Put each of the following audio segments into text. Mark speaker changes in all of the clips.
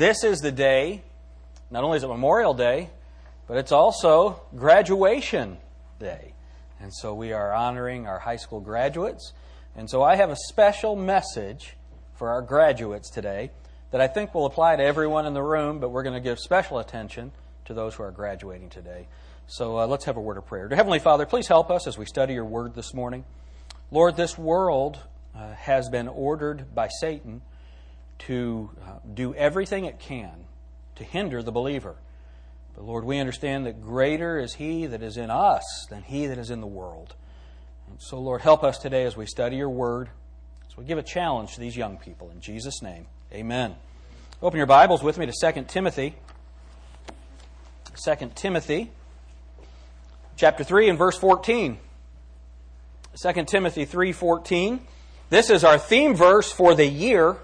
Speaker 1: this is the day, not only is it Memorial Day, but it's also graduation day. And so we are honoring our high school graduates. And so I have a special message for our graduates today that I think will apply to everyone in the room, but we're going to give special attention to those who are graduating today. So uh, let's have a word of prayer. Dear Heavenly Father, please help us as we study your word this morning. Lord, this world uh, has been ordered by Satan to uh, do everything it can to hinder the believer. But Lord, we understand that greater is He that is in us than He that is in the world. And so, Lord, help us today as we study your word, as we give a challenge to these young people. In Jesus' name, amen. Open your Bibles with me to 2 Timothy. 2 Timothy, chapter 3 and verse 14. 2 Timothy 3:14. This is our theme verse for the year,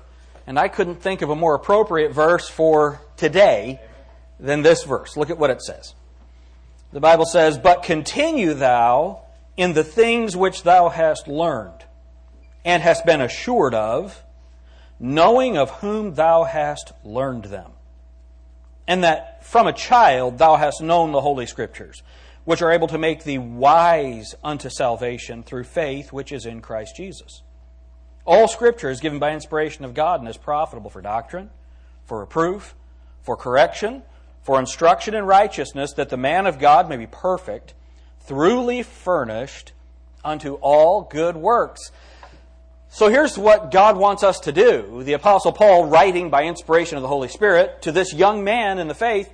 Speaker 1: and I couldn't think of a more appropriate verse for today than this verse. Look at what it says. The Bible says, "But continue thou in the things which thou hast learned and hast been assured of, knowing of whom thou hast learned them, and that from a child thou hast known the holy scriptures." which are able to make thee wise unto salvation through faith which is in Christ Jesus. All Scripture is given by inspiration of God and is profitable for doctrine, for reproof, for correction, for instruction in righteousness, that the man of God may be perfect, throughly furnished unto all good works. So here's what God wants us to do. The Apostle Paul, writing by inspiration of the Holy Spirit to this young man in the faith,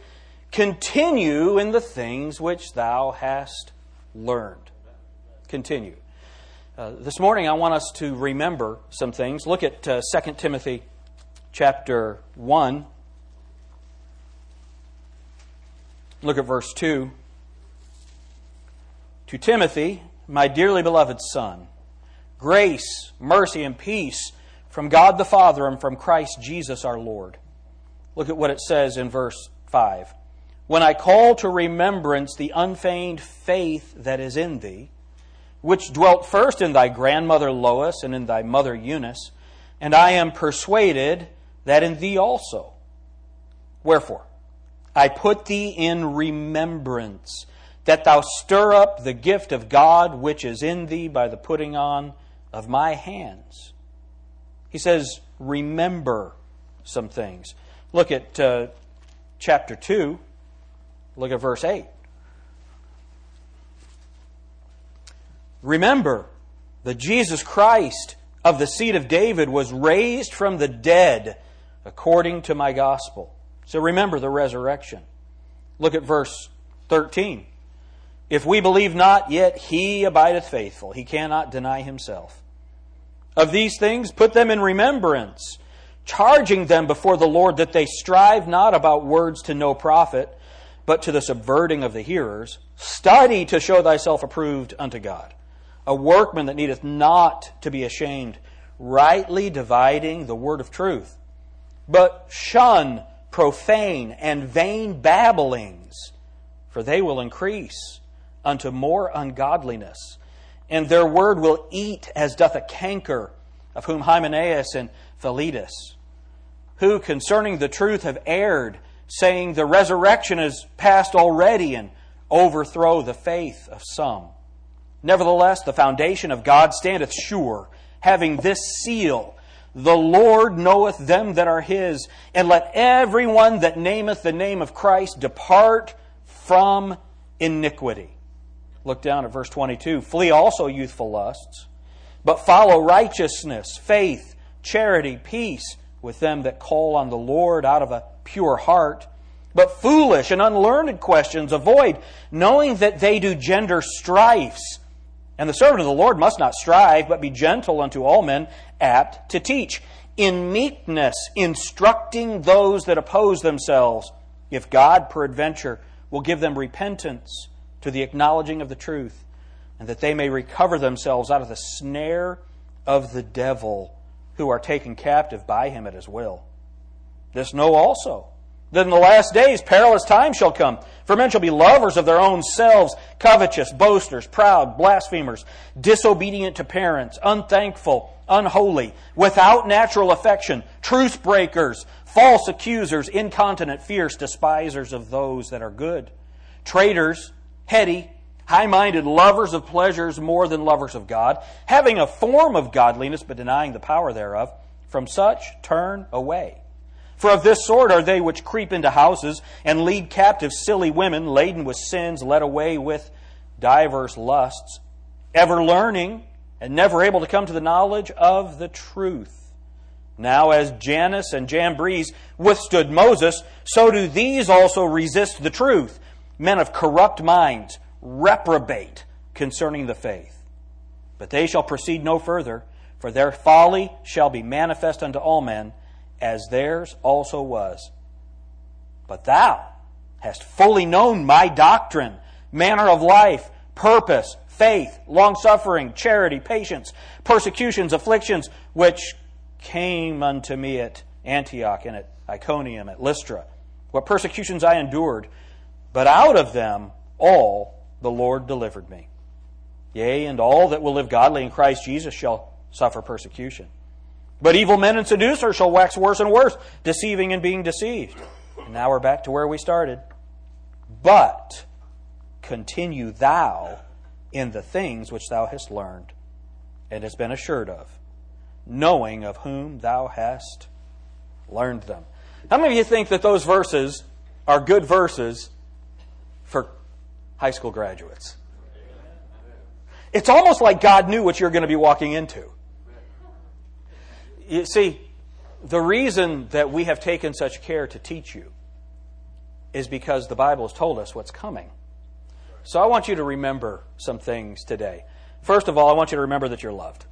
Speaker 1: Continue in the things which thou hast learned. Continue. Uh, this morning, I want us to remember some things. Look at uh, 2 Timothy chapter 1. Look at verse 2. To Timothy, my dearly beloved son, grace, mercy, and peace from God the Father and from Christ Jesus our Lord. Look at what it says in verse 5 when I call to remembrance the unfeigned faith that is in thee, which dwelt first in thy grandmother Lois and in thy mother Eunice, and I am persuaded that in thee also. Wherefore, I put thee in remembrance, that thou stir up the gift of God which is in thee by the putting on of my hands. He says, remember some things. Look at uh, chapter 2 Look at verse 8. Remember that Jesus Christ of the seed of David was raised from the dead according to my gospel. So remember the resurrection. Look at verse 13. If we believe not, yet he abideth faithful. He cannot deny himself. Of these things, put them in remembrance, charging them before the Lord that they strive not about words to no profit but to the subverting of the hearers. Study to show thyself approved unto God, a workman that needeth not to be ashamed, rightly dividing the word of truth. But shun profane and vain babblings, for they will increase unto more ungodliness. And their word will eat as doth a canker, of whom Hymenaeus and Philetus, who concerning the truth have erred, saying the resurrection is past already and overthrow the faith of some. Nevertheless, the foundation of God standeth sure, having this seal The Lord knoweth them that are his, and let every one that nameth the name of Christ depart from iniquity. Look down at verse 22. Flee also youthful lusts, but follow righteousness, faith, charity, peace with them that call on the Lord out of a pure heart. But foolish and unlearned questions avoid, knowing that they do gender strifes. And the servant of the Lord must not strive, but be gentle unto all men, apt to teach. In meekness, instructing those that oppose themselves, if God peradventure will give them repentance to the acknowledging of the truth, and that they may recover themselves out of the snare of the devil, who are taken captive by him at his will. This know also that in the last days perilous times shall come. For men shall be lovers of their own selves, covetous, boasters, proud, blasphemers, disobedient to parents, unthankful, unholy, without natural affection, truce breakers, false accusers, incontinent, fierce, despisers of those that are good, traitors, heady, high minded, lovers of pleasures more than lovers of God, having a form of godliness but denying the power thereof. From such turn away. For of this sort are they which creep into houses and lead captive silly women laden with sins, led away with divers lusts, ever learning and never able to come to the knowledge of the truth. Now, as Jannes and Jambres withstood Moses, so do these also resist the truth. Men of corrupt minds, reprobate concerning the faith. But they shall proceed no further, for their folly shall be manifest unto all men, as theirs also was. But thou hast fully known my doctrine, manner of life, purpose, faith, long suffering, charity, patience, persecutions, afflictions, which came unto me at Antioch and at Iconium, at Lystra, what persecutions I endured, but out of them all the Lord delivered me. Yea, and all that will live godly in Christ Jesus shall suffer persecution. But evil men and seducers shall wax worse and worse, deceiving and being deceived. And now we're back to where we started. But continue thou in the things which thou hast learned and hast been assured of, knowing of whom thou hast learned them. How many of you think that those verses are good verses for high school graduates? It's almost like God knew what you're going to be walking into. You see, the reason that we have taken such care to teach you is because the Bible has told us what's coming. So I want you to remember some things today. First of all, I want you to remember that you're loved.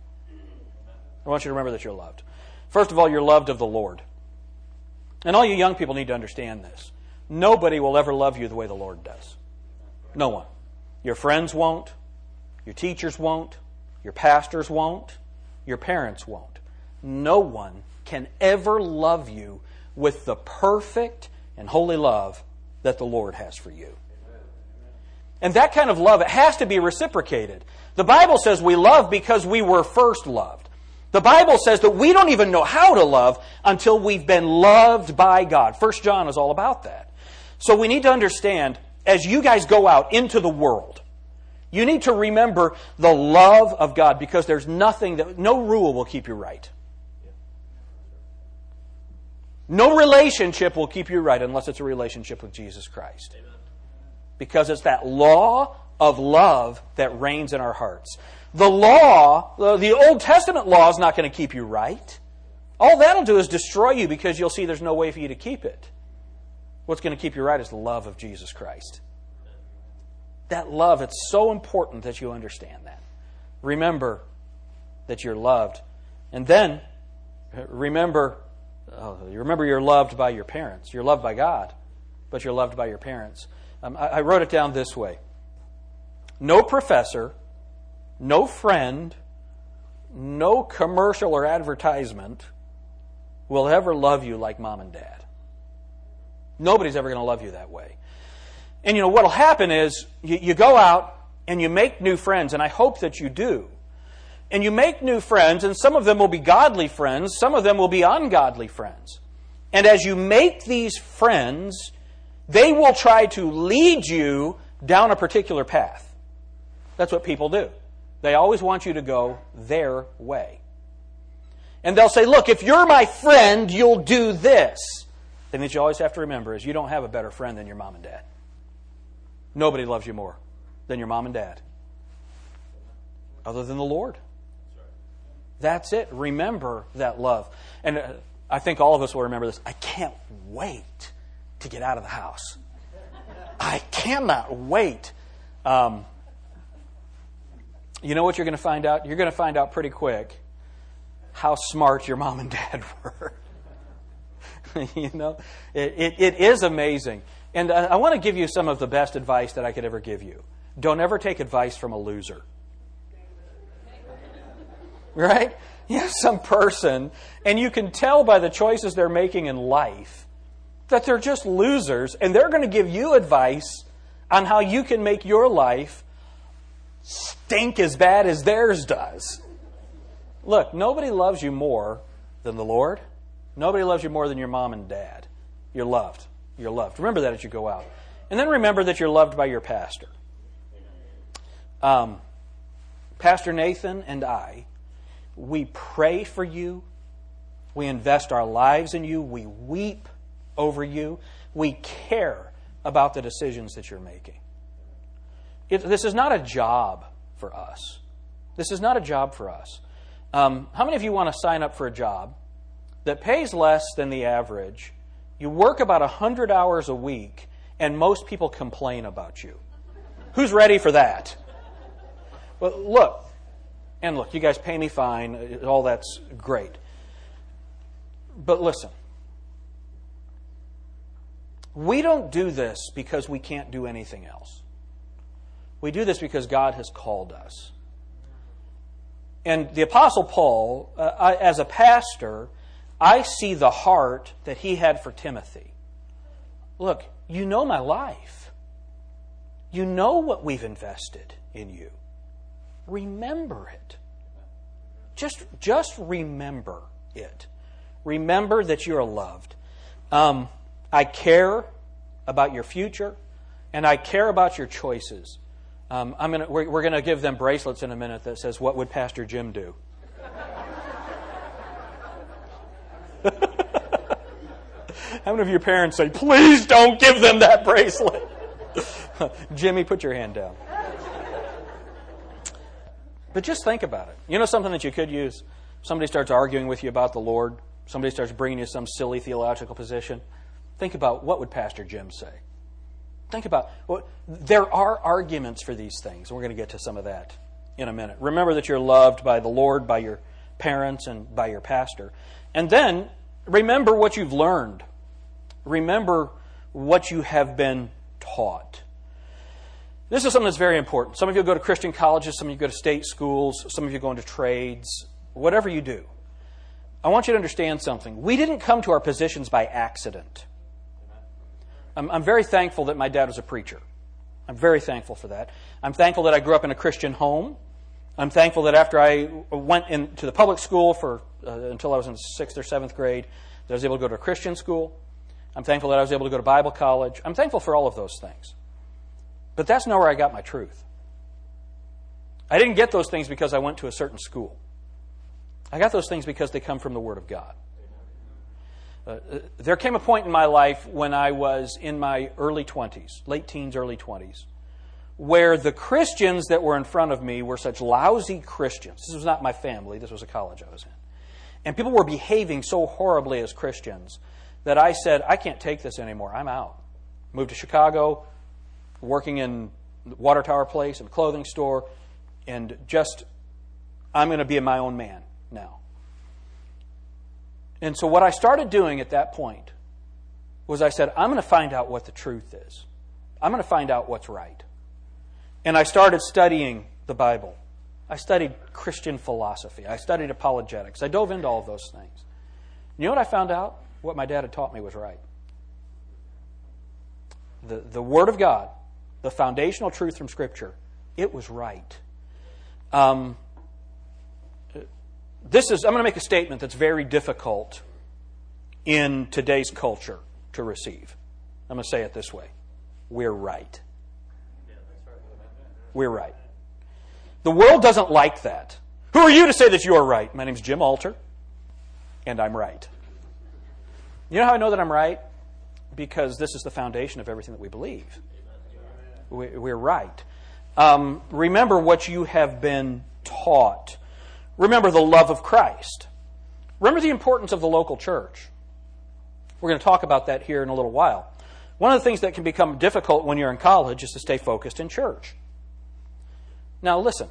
Speaker 1: I want you to remember that you're loved. First of all, you're loved of the Lord. And all you young people need to understand this. Nobody will ever love you the way the Lord does. No one. Your friends won't. Your teachers won't. Your pastors won't. Your parents won't. No one can ever love you with the perfect and holy love that the Lord has for you. And that kind of love, it has to be reciprocated. The Bible says we love because we were first loved. The Bible says that we don't even know how to love until we've been loved by God. First John is all about that. So we need to understand, as you guys go out into the world, you need to remember the love of God because there's nothing that, no rule will keep you right. No relationship will keep you right unless it's a relationship with Jesus Christ. Amen because it's that law of love that reigns in our hearts. The law, the Old Testament law is not going to keep you right. All that'll do is destroy you because you'll see there's no way for you to keep it. What's going to keep you right is the love of Jesus Christ. That love, it's so important that you understand that. Remember that you're loved. And then remember oh, remember you're loved by your parents. You're loved by God, but you're loved by your parents. Um, I, I wrote it down this way No professor, no friend, no commercial or advertisement will ever love you like mom and dad. Nobody's ever going to love you that way. And you know, what'll happen is you, you, go out and you make new friends, and I hope that you do. And you make new friends, and some of them will be godly friends, some of them will be ungodly friends. And as you make these friends, they will try to lead you down a particular path. That's what people do. They always want you to go their way. And they'll say, Look, if you're my friend, you'll do this. The thing that you always have to remember is you don't have a better friend than your mom and dad. Nobody loves you more than your mom and dad, other than the Lord. That's it. Remember that love. And uh, I think all of us will remember this. I can't wait to get out of the house. I cannot wait. Um, you know what you're going to find out? You're going to find out pretty quick how smart your mom and dad were. you know, it, it, it is amazing. And I, I want to give you some of the best advice that I could ever give you. Don't ever take advice from a loser. Right? You have some person, and you can tell by the choices they're making in life that they're just losers and they're going to give you advice on how you can make your life stink as bad as theirs does. Look, nobody loves you more than the Lord. Nobody loves you more than your mom and dad. You're loved. You're loved. Remember that as you go out. And then remember that you're loved by your pastor. Um, pastor Nathan and I, we pray for you. We invest our lives in you. We weep over you. We care about the decisions that you're making. It, this is not a job for us. This is not a job for us. Um, how many of you want to sign up for a job that pays less than the average? You work about 100 hours a week, and most people complain about you. Who's ready for that? Well, look, and look, you guys pay me fine, all that's great. But listen, we don't do this because we can't do anything else. We do this because God has called us. And the Apostle Paul, uh, I, as a pastor, I see the heart that he had for Timothy. Look, you know my life. You know what we've invested in you. Remember it. Just, just remember it. Remember that you are loved. Um, I care about your future, and I care about your choices. Um, I'm gonna, we're, we're going to give them bracelets in a minute that says, What would Pastor Jim do? How many of your parents say, Please don't give them that bracelet? Jimmy, put your hand down. But just think about it. You know something that you could use? Somebody starts arguing with you about the Lord. Somebody starts bringing you some silly theological position. Think about what would Pastor Jim say? Think about well, there are arguments for these things. We're going to get to some of that in a minute. Remember that you're loved by the Lord, by your parents, and by your pastor. And then remember what you've learned. Remember what you have been taught. This is something that's very important. Some of you go to Christian colleges, some of you go to state schools, some of you go into trades, whatever you do. I want you to understand something. We didn't come to our positions by accident. I'm, I'm very thankful that my dad was a preacher. I'm very thankful for that. I'm thankful that I grew up in a Christian home. I'm thankful that after I went into the public school for uh, until I was in sixth or seventh grade, that I was able to go to a Christian school. I'm thankful that I was able to go to Bible college. I'm thankful for all of those things. But that's not where I got my truth. I didn't get those things because I went to a certain school. I got those things because they come from the Word of God. Uh, uh, there came a point in my life when I was in my early 20s, late teens, early 20s, where the Christians that were in front of me were such lousy Christians. This was not my family, this was a college I was in. And people were behaving so horribly as Christians that I said, I can't take this anymore. I'm out. Moved to Chicago, working in Water Tower Place, and clothing store, and just, I'm going to be my own man now. And so, what I started doing at that point was I said, I'm going to find out what the truth is. I'm going to find out what's right. And I started studying the Bible. I studied Christian philosophy. I studied apologetics. I dove into all of those things. You know what I found out? What my dad had taught me was right. The, the Word of God, the foundational truth from Scripture, it was right. Um, this is, I'm going to make a statement that's very difficult in today's culture to receive. I'm going to say it this way We're right. We're right. The world doesn't like that. Who are you to say that you're right? My name's Jim Alter, and I'm right. You know how I know that I'm right? Because this is the foundation of everything that we believe. We're right. Um, remember what you have been taught. Remember the love of Christ. Remember the importance of the local church. We're going to talk about that here in a little while. One of the things that can become difficult when you're in college is to stay focused in church. Now, listen,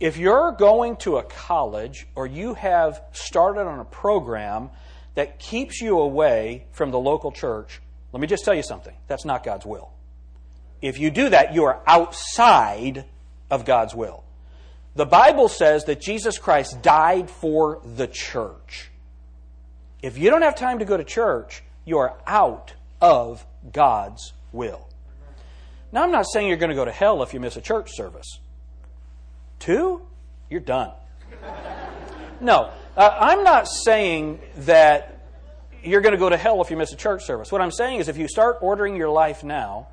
Speaker 1: if you're going to a college or you have started on a program that keeps you away from the local church, let me just tell you something. That's not God's will. If you do that, you are outside of God's will. The Bible says that Jesus Christ died for the church. If you don't have time to go to church, you are out of God's will. Now, I'm not saying you're going to go to hell if you miss a church service. Two, you're done. No, uh, I'm not saying that you're going to go to hell if you miss a church service. What I'm saying is if you start ordering your life now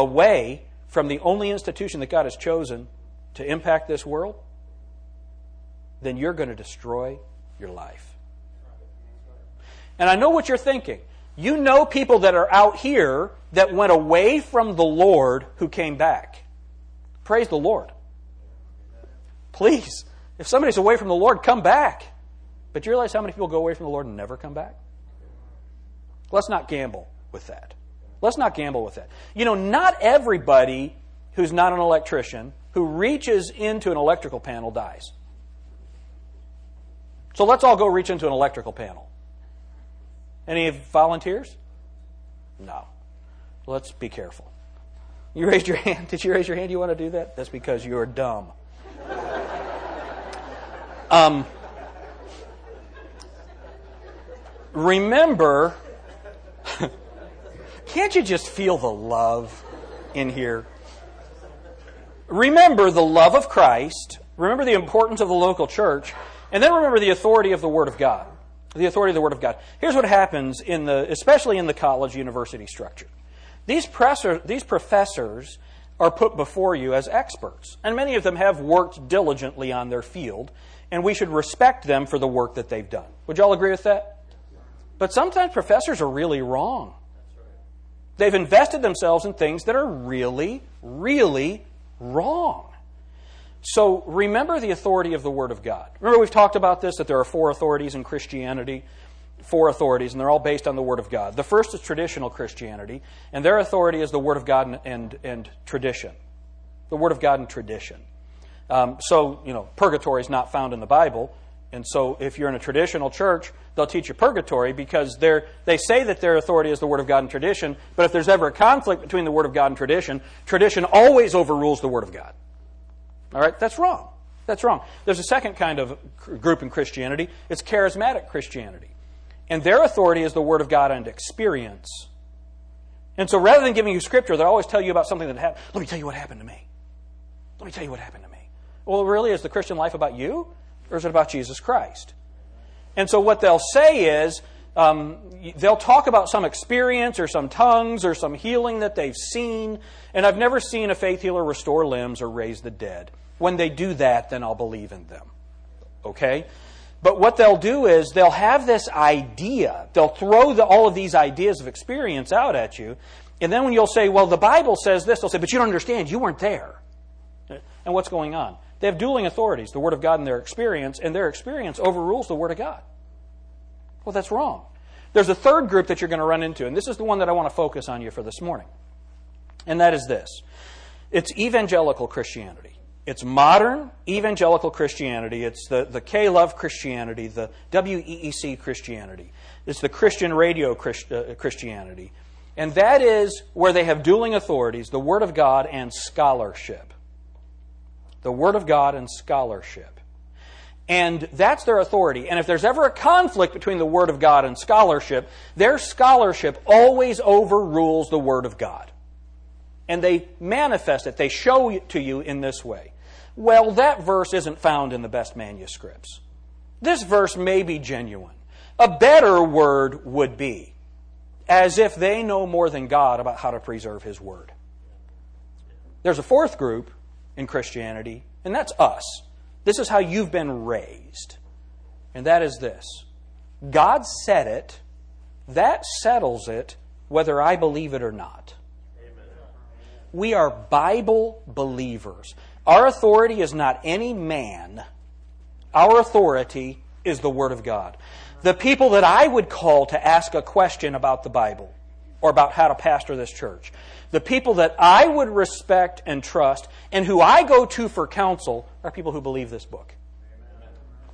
Speaker 1: away from the only institution that God has chosen to impact this world, then you're going to destroy your life. And I know what you're thinking. You know people that are out here that went away from the Lord who came back. Praise the Lord. Please, if somebody's away from the Lord, come back. But you realize how many people go away from the Lord and never come back? Let's not gamble with that. Let's not gamble with that. You know, not everybody who's not an electrician who reaches into an electrical panel dies. So let's all go reach into an electrical panel. Any volunteers? No. Let's be careful. You raised your hand. Did you raise your hand? You want to do that? That's because you're dumb. Um, remember, can't you just feel the love in here? Remember the love of Christ. Remember the importance of the local church. And then remember the authority of the Word of God. The authority of the Word of God. Here's what happens in the, especially in the college university structure. These, presser, these professors are put before you as experts, and many of them have worked diligently on their field, and we should respect them for the work that they've done. Would you all agree with that? But sometimes professors are really wrong. They've invested themselves in things that are really, really wrong. So remember the authority of the Word of God. Remember, we've talked about this that there are four authorities in Christianity, four authorities, and they're all based on the Word of God. The first is traditional Christianity, and their authority is the Word of God and, and, and tradition. The Word of God and tradition. Um, so, you know, purgatory is not found in the Bible, and so if you're in a traditional church, they'll teach you purgatory because they say that their authority is the Word of God and tradition, but if there's ever a conflict between the Word of God and tradition, tradition always overrules the Word of God. All right? That's wrong. That's wrong. There's a second kind of group in Christianity. It's charismatic Christianity. And their authority is the Word of God and experience. And so rather than giving you scripture, they'll always tell you about something that happened. Let me tell you what happened to me. Let me tell you what happened to me. Well, really, is the Christian life about you? Or is it about Jesus Christ? And so what they'll say is, um, they'll talk about some experience or some tongues or some healing that they've seen. And I've never seen a faith healer restore limbs or raise the dead. When they do that, then I'll believe in them. Okay? But what they'll do is they'll have this idea. They'll throw the, all of these ideas of experience out at you. And then when you'll say, well, the Bible says this, they'll say, but you don't understand. You weren't there. And what's going on? They have dueling authorities, the Word of God and their experience, and their experience overrules the Word of God. Well, that's wrong. There's a third group that you're going to run into, and this is the one that I want to focus on you for this morning. And that is this it's evangelical Christianity. It's modern evangelical Christianity. It's the, the K Love Christianity, the WEEC Christianity. It's the Christian radio Christ, uh, Christianity. And that is where they have dueling authorities the Word of God and scholarship. The Word of God and scholarship. And that's their authority. And if there's ever a conflict between the Word of God and scholarship, their scholarship always overrules the Word of God. And they manifest it, they show it to you in this way. Well, that verse isn't found in the best manuscripts. This verse may be genuine. A better word would be as if they know more than God about how to preserve His Word. There's a fourth group in Christianity, and that's us. This is how you've been raised. And that is this God said it, that settles it, whether I believe it or not. Amen. We are Bible believers. Our authority is not any man. Our authority is the Word of God. The people that I would call to ask a question about the Bible or about how to pastor this church, the people that I would respect and trust and who I go to for counsel are people who believe this book.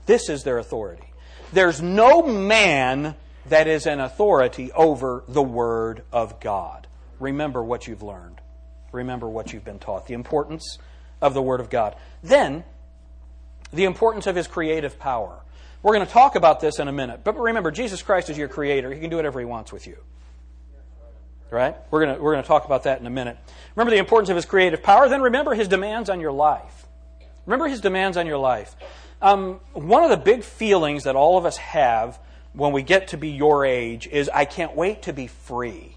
Speaker 1: This is their authority. There's no man that is an authority over the Word of God. Remember what you've learned. Remember what you've been taught. The importance of the Word of God. Then, the importance of His creative power. We're going to talk about this in a minute. But remember, Jesus Christ is your creator. He can do whatever He wants with you. Right? We're going, we're going to talk about that in a minute. Remember the importance of His creative power. Then remember His demands on your life. Remember His demands on your life. um, one of the big feelings that all of us have when we get to be your age is I can't wait to be free.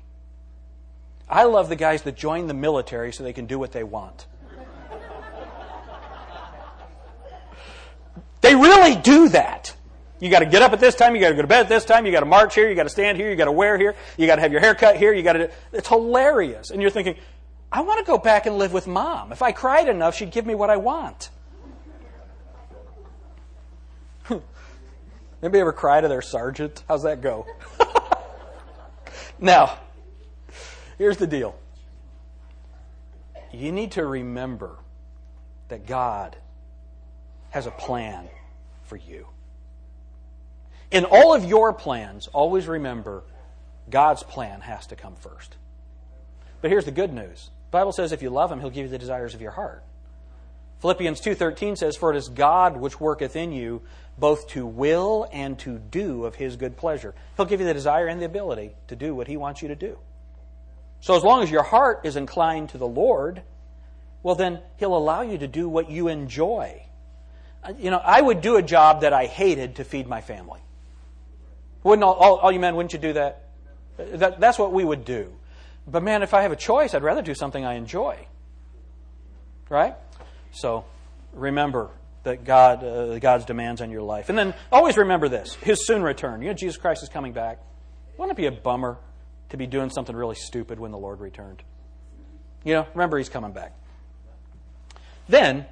Speaker 1: I love the guys that join the military so they can do what they want. they really do that. You got to get up at this time. You got to go to bed at this time. You got to march here. You got to stand here. You got to wear here. You got to have your hair cut here. You got to. It's hilarious. And you're thinking, I want to go back and live with mom. If I cried enough, she'd give me what I want. Anybody ever cry to their sergeant? How's that go? now, here's the deal. You need to remember that God has a plan for you. In all of your plans, always remember God's plan has to come first. But here's the good news. The Bible says if you love him, he'll give you the desires of your heart. Philippians 2:13 says for it is God which worketh in you both to will and to do of his good pleasure. He'll give you the desire and the ability to do what he wants you to do. So as long as your heart is inclined to the Lord, well then he'll allow you to do what you enjoy. Uh, you know, I would do a job that I hated to feed my family. Wouldn't all, all, all you men, wouldn't you do that? that? That's what we would do. But man, if I have a choice, I'd rather do something I enjoy. Right? So remember that God, uh, God's demands on your life. And then always remember this His soon return. You know, Jesus Christ is coming back. Wouldn't it be a bummer to be doing something really stupid when the Lord returned? You know, remember He's coming back. Then,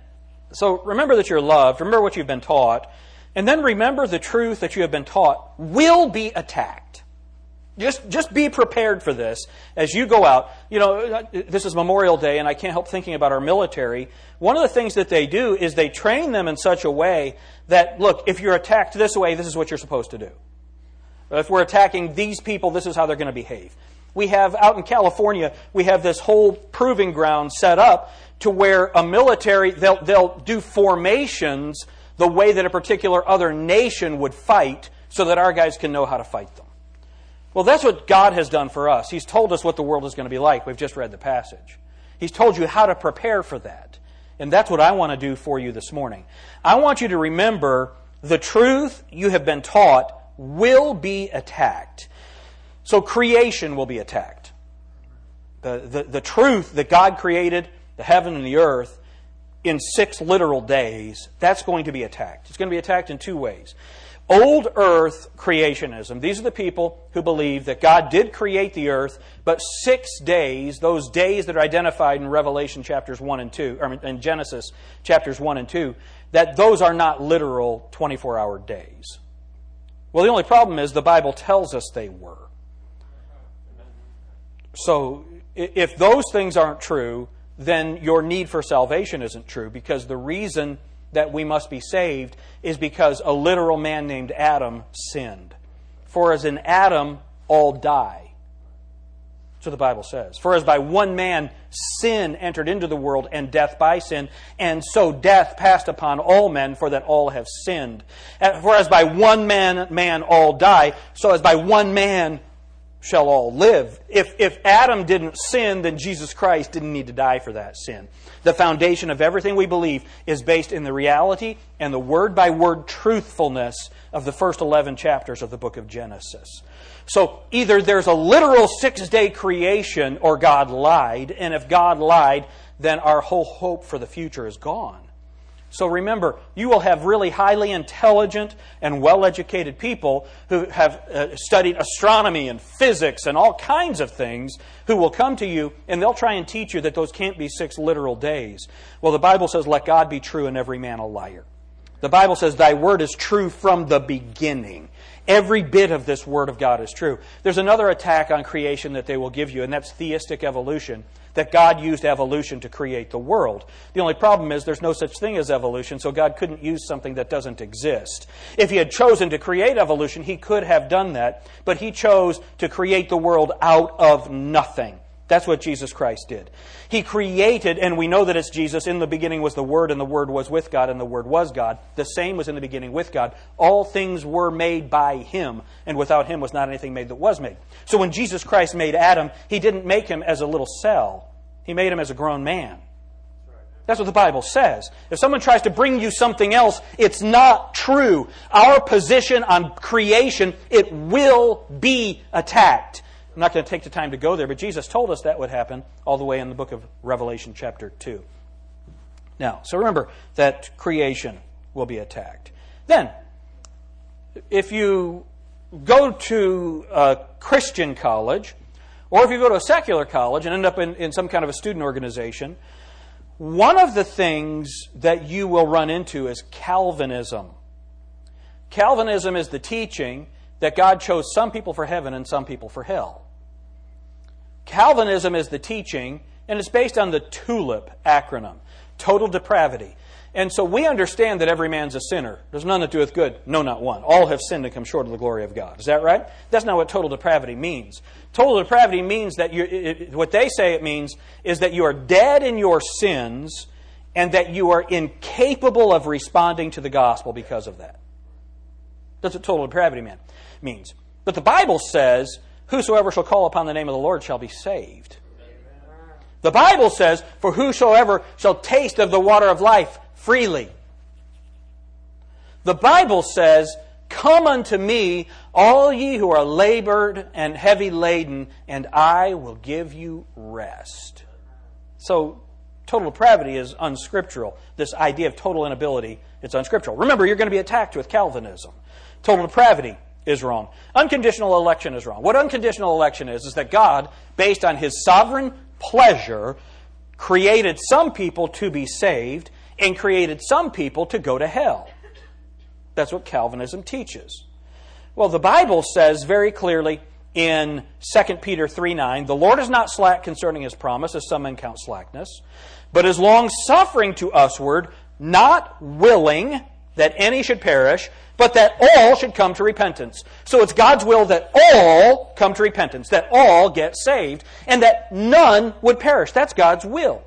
Speaker 1: so remember that you're loved, remember what you've been taught, and then remember the truth that you have been taught will be attacked. Just, just be prepared for this as you go out. You know, this is Memorial Day, and I can't help thinking about our military. One of the things that they do is they train them in such a way that, look, if you're attacked this way, this is what you're supposed to do. If we're attacking these people, this is how they're going to behave. We have, out in California, we have this whole proving ground set up to where a military, they'll, they'll do formations the way that a particular other nation would fight so that our guys can know how to fight them. Well, that's what God has done for us. He's told us what the world is going to be like. We've just read the passage. He's told you how to prepare for that. And that's what I want to do for you this morning. I want you to remember the truth you have been taught will be attacked. So creation will be attacked. The, the, the truth that God created the heaven and the earth in six literal days, that's going to be attacked. It's going to be attacked in two ways. Old earth creationism. These are the people who believe that God did create the earth, but six days, those days that are identified in Revelation chapters 1 and 2, or in Genesis chapters 1 and 2, that those are not literal 24 hour days. Well, the only problem is the Bible tells us they were. So, if those things aren't true, then your need for salvation isn't true because the reason that we must be saved is because a literal man named Adam sinned. For as in Adam all die. So the Bible says. For as by one man sin entered into the world, and death by sin, and so death passed upon all men, for that all have sinned. For as by one man man all die, so as by one man shall all live. If, if Adam didn't sin, then Jesus Christ didn't need to die for that sin. The foundation of everything we believe is based in the reality and the word by word truthfulness of the first 11 chapters of the book of Genesis. So either there's a literal six day creation or God lied, and if God lied, then our whole hope for the future is gone. So remember, you will have really highly intelligent and well educated people who have uh, studied astronomy and physics and all kinds of things who will come to you and they'll try and teach you that those can't be six literal days. Well, the Bible says, let God be true and every man a liar. The Bible says, Thy word is true from the beginning. Every bit of this word of God is true. There's another attack on creation that they will give you, and that's theistic evolution that God used evolution to create the world. The only problem is there's no such thing as evolution, so God couldn't use something that doesn't exist. If He had chosen to create evolution, He could have done that, but He chose to create the world out of nothing. That's what Jesus Christ did. He created, and we know that it's Jesus. In the beginning was the Word, and the Word was with God, and the Word was God. The same was in the beginning with God. All things were made by Him, and without Him was not anything made that was made. So when Jesus Christ made Adam, He didn't make him as a little cell, He made him as a grown man. That's what the Bible says. If someone tries to bring you something else, it's not true. Our position on creation, it will be attacked. I'm not going to take the time to go there, but Jesus told us that would happen all the way in the book of Revelation, chapter 2. Now, so remember that creation will be attacked. Then, if you go to a Christian college, or if you go to a secular college and end up in, in some kind of a student organization, one of the things that you will run into is Calvinism. Calvinism is the teaching that God chose some people for heaven and some people for hell. Calvinism is the teaching, and it's based on the TULIP acronym total depravity. And so we understand that every man's a sinner. There's none that doeth good, no, not one. All have sinned and come short of the glory of God. Is that right? That's not what total depravity means. Total depravity means that you, it, what they say it means is that you are dead in your sins and that you are incapable of responding to the gospel because of that. That's what total depravity man, means. But the Bible says, Whosoever shall call upon the name of the Lord shall be saved. The Bible says, For whosoever shall taste of the water of life freely. The Bible says, Come unto me, all ye who are labored and heavy laden, and I will give you rest. So, total depravity is unscriptural. This idea of total inability, it's unscriptural. Remember, you're going to be attacked with Calvinism. Total depravity is wrong. Unconditional election is wrong. What unconditional election is, is that God, based on his sovereign pleasure, created some people to be saved and created some people to go to hell. That's what Calvinism teaches. Well, the Bible says very clearly in 2 Peter 3 9, the Lord is not slack concerning his promise, as some men count slackness, but is long suffering to usward, not willing that any should perish, but that all should come to repentance. So it's God's will that all come to repentance, that all get saved, and that none would perish. That's God's will.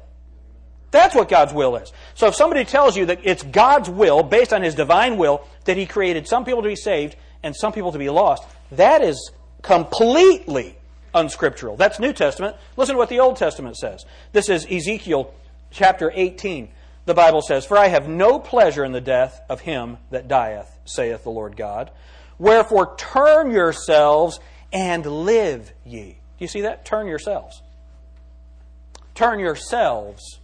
Speaker 1: That's what God's will is. So if somebody tells you that it's God's will, based on His divine will, that He created some people to be saved and some people to be lost, that is completely unscriptural. That's New Testament. Listen to what the Old Testament says. This is Ezekiel chapter 18. The Bible says, For I have no pleasure in the death of him that dieth, saith the Lord God. Wherefore turn yourselves and live ye. Do you see that? Turn yourselves. Turn yourselves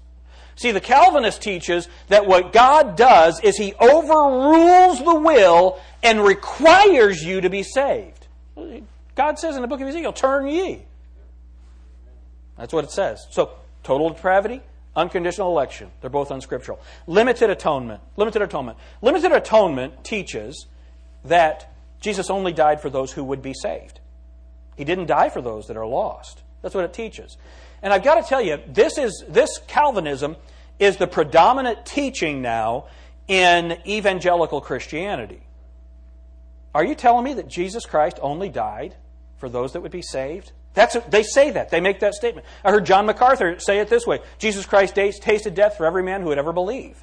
Speaker 1: See, the Calvinist teaches that what God does is he overrules the will and requires you to be saved. God says in the book of Ezekiel, turn ye. That's what it says. So, total depravity, unconditional election. They're both unscriptural. Limited atonement. Limited atonement. Limited atonement teaches that Jesus only died for those who would be saved. He didn't die for those that are lost. That's what it teaches. And I've got to tell you, this is this Calvinism is the predominant teaching now in evangelical Christianity. Are you telling me that Jesus Christ only died for those that would be saved? That's they say that. They make that statement. I heard John MacArthur say it this way Jesus Christ tasted death for every man who would ever believe.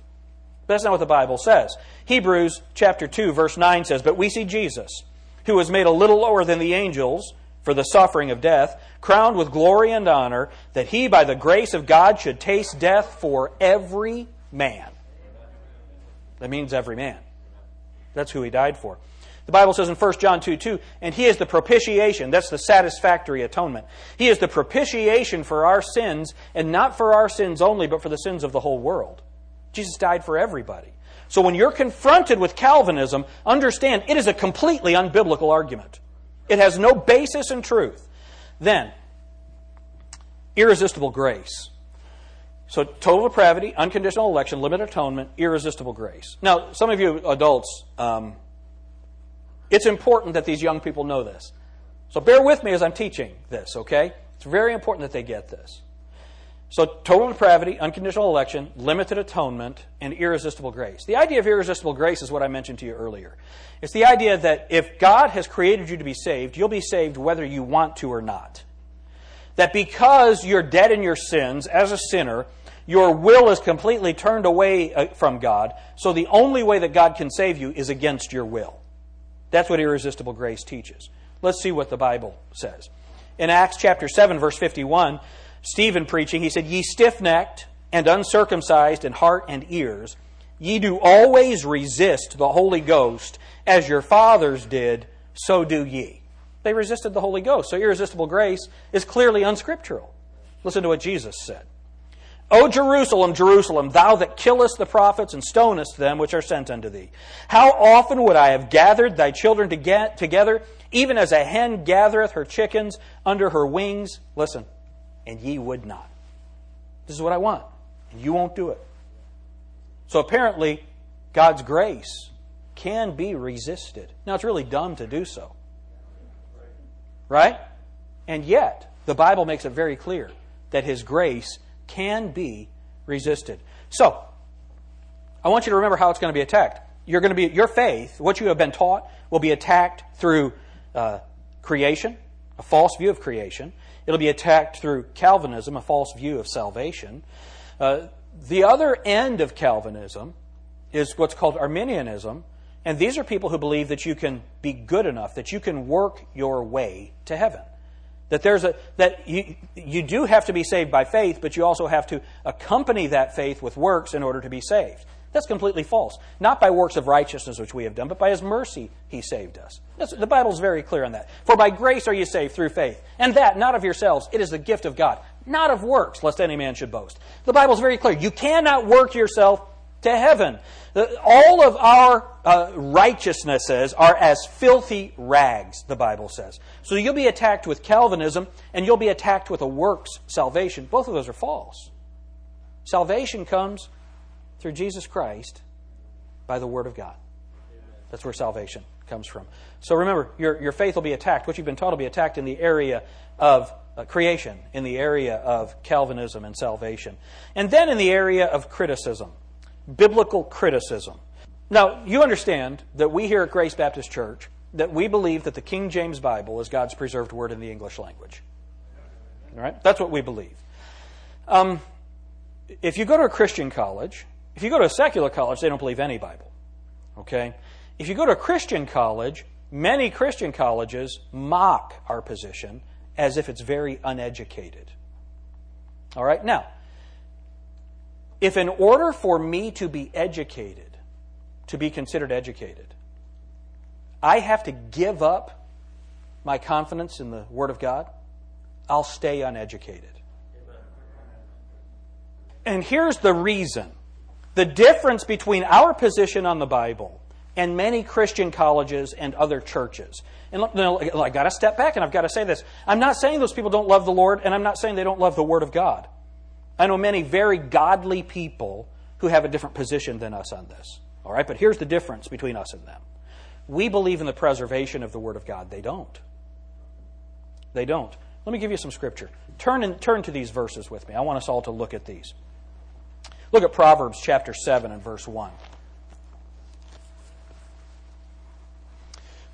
Speaker 1: But that's not what the Bible says. Hebrews chapter 2, verse 9 says, But we see Jesus, who was made a little lower than the angels for the suffering of death, crowned with glory and honor, that he, by the grace of God, should taste death for every man. That means every man. That's who he died for. The Bible says in 1 John 2 2, and he is the propitiation. That's the satisfactory atonement. He is the propitiation for our sins, and not for our sins only, but for the sins of the whole world. Jesus died for everybody. So when you're confronted with Calvinism, understand it is a completely unbiblical argument. It has no basis in truth. Then, irresistible grace. So, total depravity, unconditional election, limited atonement, irresistible grace. Now, some of you adults, um, it's important that these young people know this. So, bear with me as I'm teaching this, okay? It's very important that they get this. So, total depravity, unconditional election, limited atonement, and irresistible grace. The idea of irresistible grace is what I mentioned to you earlier. It's the idea that if God has created you to be saved, you'll be saved whether you want to or not. That because you're dead in your sins as a sinner, your will is completely turned away uh, from God, so the only way that God can save you is against your will. That's what irresistible grace teaches. Let's see what the Bible says. In Acts chapter 7, verse 51, Stephen preaching, he said, Ye stiff necked and uncircumcised in heart and ears, ye do always resist the Holy Ghost, as your fathers did, so do ye. They resisted the Holy Ghost. So irresistible grace is clearly unscriptural. Listen to what Jesus said. O Jerusalem, Jerusalem, thou that killest the prophets and stonest them which are sent unto thee. How often would I have gathered thy children together, even as a hen gathereth her chickens under her wings? Listen, and ye would not. This is what I want, and you won't do it. So apparently, God's grace can be resisted. Now, it's really dumb to do so. Right? And yet, the Bible makes it very clear that His grace can be resisted. So, I want you to remember how it's going to be attacked. You're going to be your faith, what you have been taught, will be attacked through uh, creation, a false view of creation. It'll be attacked through Calvinism, a false view of salvation. Uh, the other end of Calvinism is what's called Arminianism, and these are people who believe that you can be good enough, that you can work your way to heaven. That there's a that you you do have to be saved by faith, but you also have to accompany that faith with works in order to be saved. That's completely false. Not by works of righteousness which we have done, but by His mercy He saved us. That's, the Bible's very clear on that. For by grace are you saved through faith, and that not of yourselves; it is the gift of God, not of works, lest any man should boast. The Bible's very clear. You cannot work yourself to heaven. All of our uh, righteousnesses are as filthy rags, the Bible says. So you'll be attacked with Calvinism and you'll be attacked with a works salvation. Both of those are false. Salvation comes through Jesus Christ by the Word of God. That's where salvation comes from. So remember, your, your faith will be attacked. What you've been taught will be attacked in the area of uh, creation, in the area of Calvinism and salvation, and then in the area of criticism biblical criticism. Now, you understand that we here at Grace Baptist Church that we believe that the King James Bible is God's preserved word in the English language. All right? That's what we believe. Um, if you go to a Christian college, if you go to a secular college, they don't believe any Bible. Okay? If you go to a Christian college, many Christian colleges mock our position as if it's very uneducated. All right? Now, if in order for me to be educated, to be considered educated, I have to give up my confidence in the Word of God, I'll stay uneducated. And here's the reason the difference between our position on the Bible and many Christian colleges and other churches. And look I got to step back and I've got to say this. I'm not saying those people don't love the Lord, and I'm not saying they don't love the Word of God. I know many very godly people who have a different position than us on this. All right, but here's the difference between us and them. We believe in the preservation of the Word of God. They don't. They don't. Let me give you some scripture. Turn, and, turn to these verses with me. I want us all to look at these. Look at Proverbs chapter 7 and verse 1.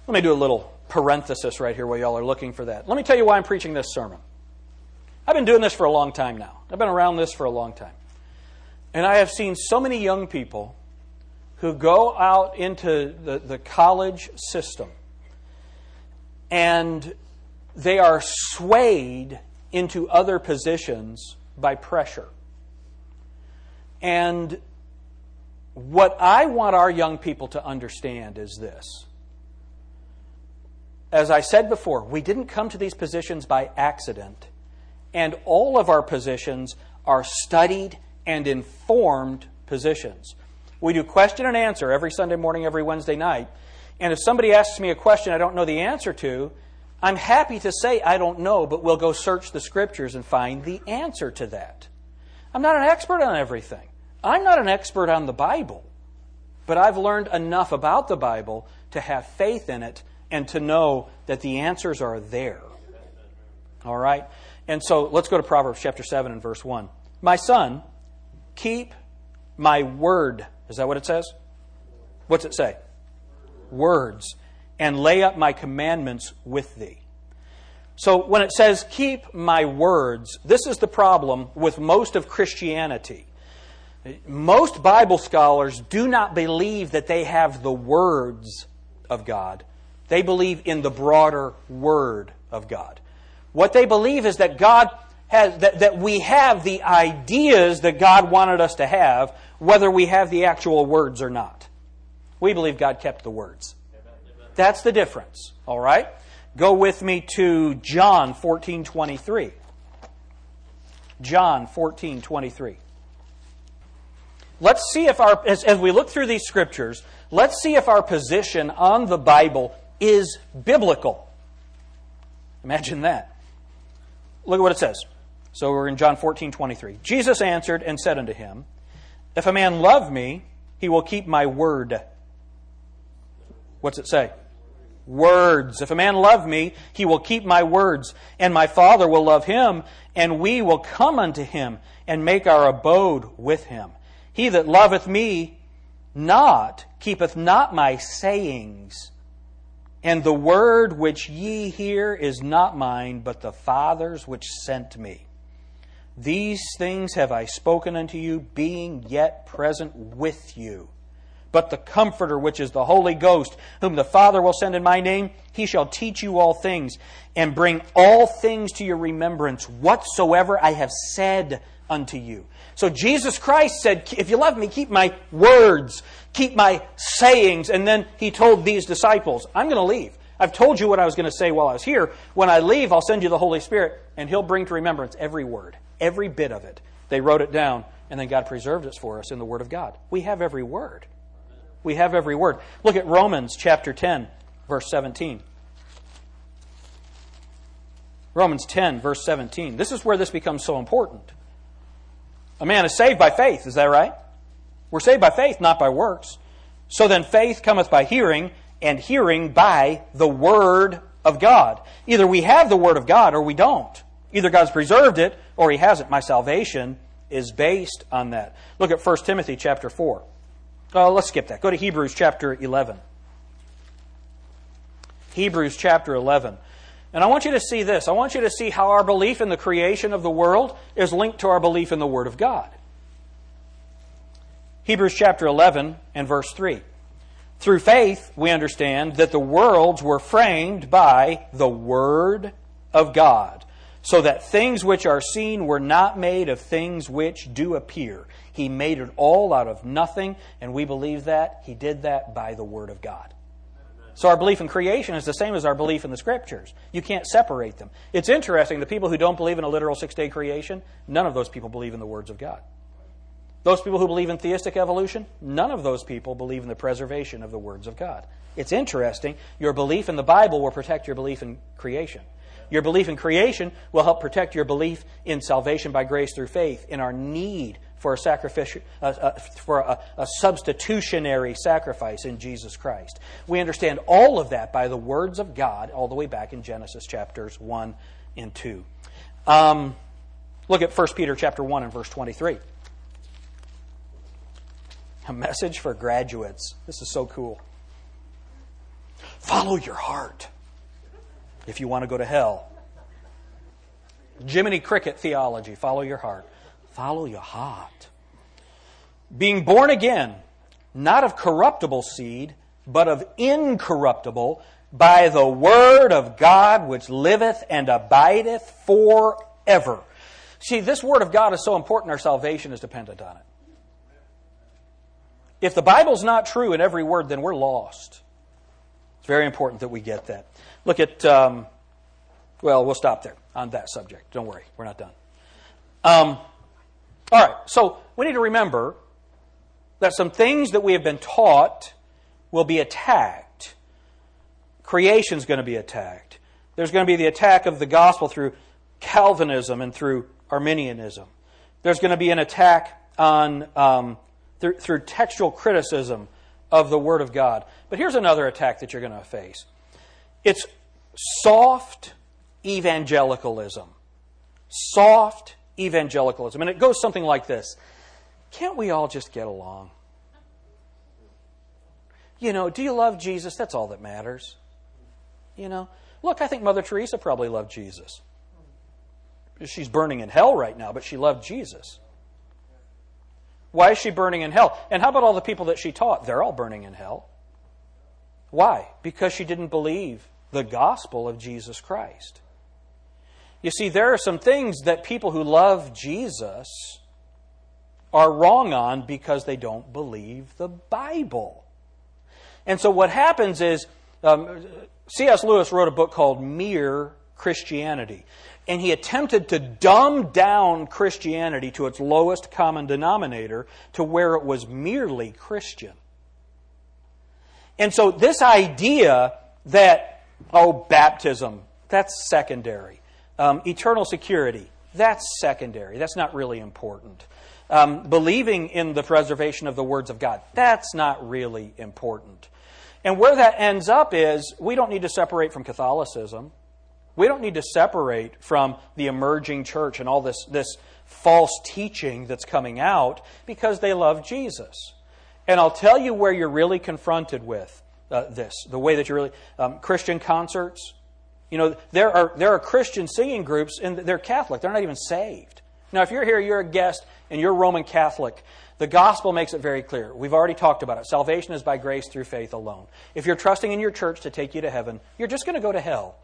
Speaker 1: Let me do a little parenthesis right here while y'all are looking for that. Let me tell you why I'm preaching this sermon. I've been doing this for a long time now. I've been around this for a long time. And I have seen so many young people who go out into the, the college system and they are swayed into other positions by pressure. And what I want our young people to understand is this. As I said before, we didn't come to these positions by accident and all of our positions are studied and informed positions. We do question and answer every Sunday morning, every Wednesday night. And if somebody asks me a question I don't know the answer to, I'm happy to say I don't know, but we'll go search the scriptures and find the answer to that. I'm not an expert on everything. I'm not an expert on the Bible, but I've learned enough about the Bible to have faith in it and to know that the answers are there. All right? And so let's go to Proverbs chapter 7 and verse 1. My son, keep my word. Is that what it says? What's it say? Words. And lay up my commandments with thee. So when it says keep my words, this is the problem with most of Christianity. Most Bible scholars do not believe that they have the words of God. They believe in the broader word of God. What they believe is that God has, that, that we have the ideas that God wanted us to have, whether we have the actual words or not. We believe God kept the words. That's the difference. All right? Go with me to John 14 23. John 14 23. Let's see if our, as, as we look through these scriptures, let's see if our position on the Bible is biblical. Imagine that. Look at what it says. So we're in John 14, 23. Jesus answered and said unto him, If a man love me, he will keep my word. What's it say? Words. If a man love me, he will keep my words, and my Father will love him, and we will come unto him and make our abode with him. He that loveth me not keepeth not my sayings. And the word which ye hear is not mine, but the Father's which sent me. These things have I spoken unto you, being yet present with you. But the Comforter, which is the Holy Ghost, whom the Father will send in my name, he shall teach you all things, and bring all things to your remembrance, whatsoever I have said unto you. So Jesus Christ said, If you love me, keep my words, keep my sayings. And then he told these disciples, I'm going to leave. I've told you what I was going to say while I was here. When I leave, I'll send you the Holy Spirit, and he'll bring to remembrance every word, every bit of it. They wrote it down, and then God preserved it for us in the Word of God. We have every word. We have every word. Look at Romans chapter 10, verse 17. Romans 10, verse 17. This is where this becomes so important. A man is saved by faith, is that right? We're saved by faith, not by works. So then faith cometh by hearing, and hearing by the Word of God. Either we have the Word of God or we don't. Either God's preserved it or He hasn't. My salvation is based on that. Look at 1 Timothy chapter 4. Oh, let's skip that. Go to Hebrews chapter 11. Hebrews chapter 11. And I want you to see this. I want you to see how our belief in the creation of the world is linked to our belief in the Word of God. Hebrews chapter 11 and verse 3. Through faith, we understand that the worlds were framed by the Word of God, so that things which are seen were not made of things which do appear. He made it all out of nothing, and we believe that. He did that by the Word of God. So our belief in creation is the same as our belief in the scriptures. You can't separate them. It's interesting, the people who don't believe in a literal six day creation, none of those people believe in the words of God. Those people who believe in theistic evolution, none of those people believe in the preservation of the words of God. It's interesting. Your belief in the Bible will protect your belief in creation. Your belief in creation will help protect your belief in salvation by grace through faith, in our need for a sacrificial, uh, uh, for a, a, substitutionary sacrifice in Jesus Christ. We understand all of that by the words of God, all the way back in Genesis chapters one and two. Um, look at 1 Peter chapter one and verse twenty-three. A message for graduates. This is so cool. Follow your heart if you want to go to hell. Jiminy Cricket theology. Follow your heart. Follow your heart. Being born again, not of corruptible seed, but of incorruptible, by the word of God which liveth and abideth forever. See, this word of God is so important, our salvation is dependent on it. If the Bible's not true in every word, then we're lost. It's very important that we get that. Look at, um, well, we'll stop there on that subject. Don't worry, we're not done. Um, all right, so we need to remember that some things that we have been taught will be attacked. Creation's going to be attacked. There's going to be the attack of the gospel through Calvinism and through Arminianism. There's going to be an attack on um, through, through textual criticism of the Word of God. But here's another attack that you're going to face. It's soft evangelicalism. Soft evangelicalism. And it goes something like this Can't we all just get along? You know, do you love Jesus? That's all that matters. You know, look, I think Mother Teresa probably loved Jesus. She's burning in hell right now, but she loved Jesus. Why is she burning in hell? And how about all the people that she taught? They're all burning in hell. Why? Because she didn't believe the gospel of Jesus Christ. You see, there are some things that people who love Jesus are wrong on because they don't believe the Bible. And so what happens is um, C.S. Lewis wrote a book called Mere Christianity. And he attempted to dumb down Christianity to its lowest common denominator to where it was merely Christian. And so, this idea that, oh, baptism, that's secondary. Um, eternal security, that's secondary. That's not really important. Um, believing in the preservation of the words of God, that's not really important. And where that ends up is we don't need to separate from Catholicism. We don't need to separate from the emerging church and all this, this false teaching that's coming out because they love Jesus. And I'll tell you where you're really confronted with uh, this the way that you're really. Um, Christian concerts. You know, there are, there are Christian singing groups, and they're Catholic. They're not even saved. Now, if you're here, you're a guest, and you're Roman Catholic, the gospel makes it very clear. We've already talked about it. Salvation is by grace through faith alone. If you're trusting in your church to take you to heaven, you're just going to go to hell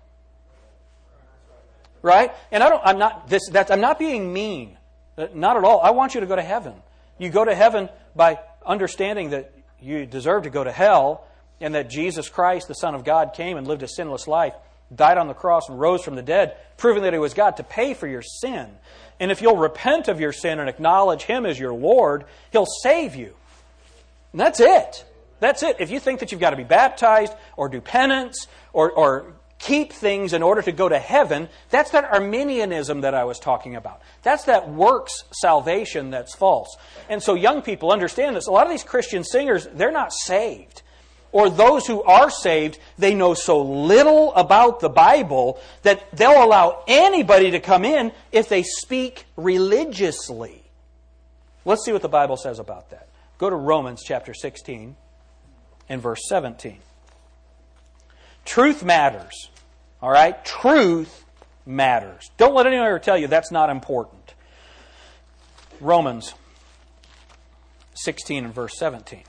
Speaker 1: right? And I don't, I'm not this. That's, I'm not being mean, uh, not at all. I want you to go to heaven. You go to heaven by understanding that you deserve to go to hell, and that Jesus Christ, the Son of God, came and lived a sinless life, died on the cross, and rose from the dead, proving that He was God to pay for your sin. And if you'll repent of your sin and acknowledge Him as your Lord, He'll save you. And that's it. That's it. If you think that you've got to be baptized or do penance or, or keep things in order to go to heaven, that's that Arminianism that I was talking about. That's that works salvation that's false. And so young people understand this. A lot of these Christian singers, they're not saved. Or those who are saved, they know so little about the Bible that they'll allow anybody to come in if they speak religiously. Let's see what the Bible says about that. Go to Romans chapter 16 and verse 17. Truth matters. All right? Truth matters. Don't let anyone ever tell you that's not important. Romans 16 and verse 17.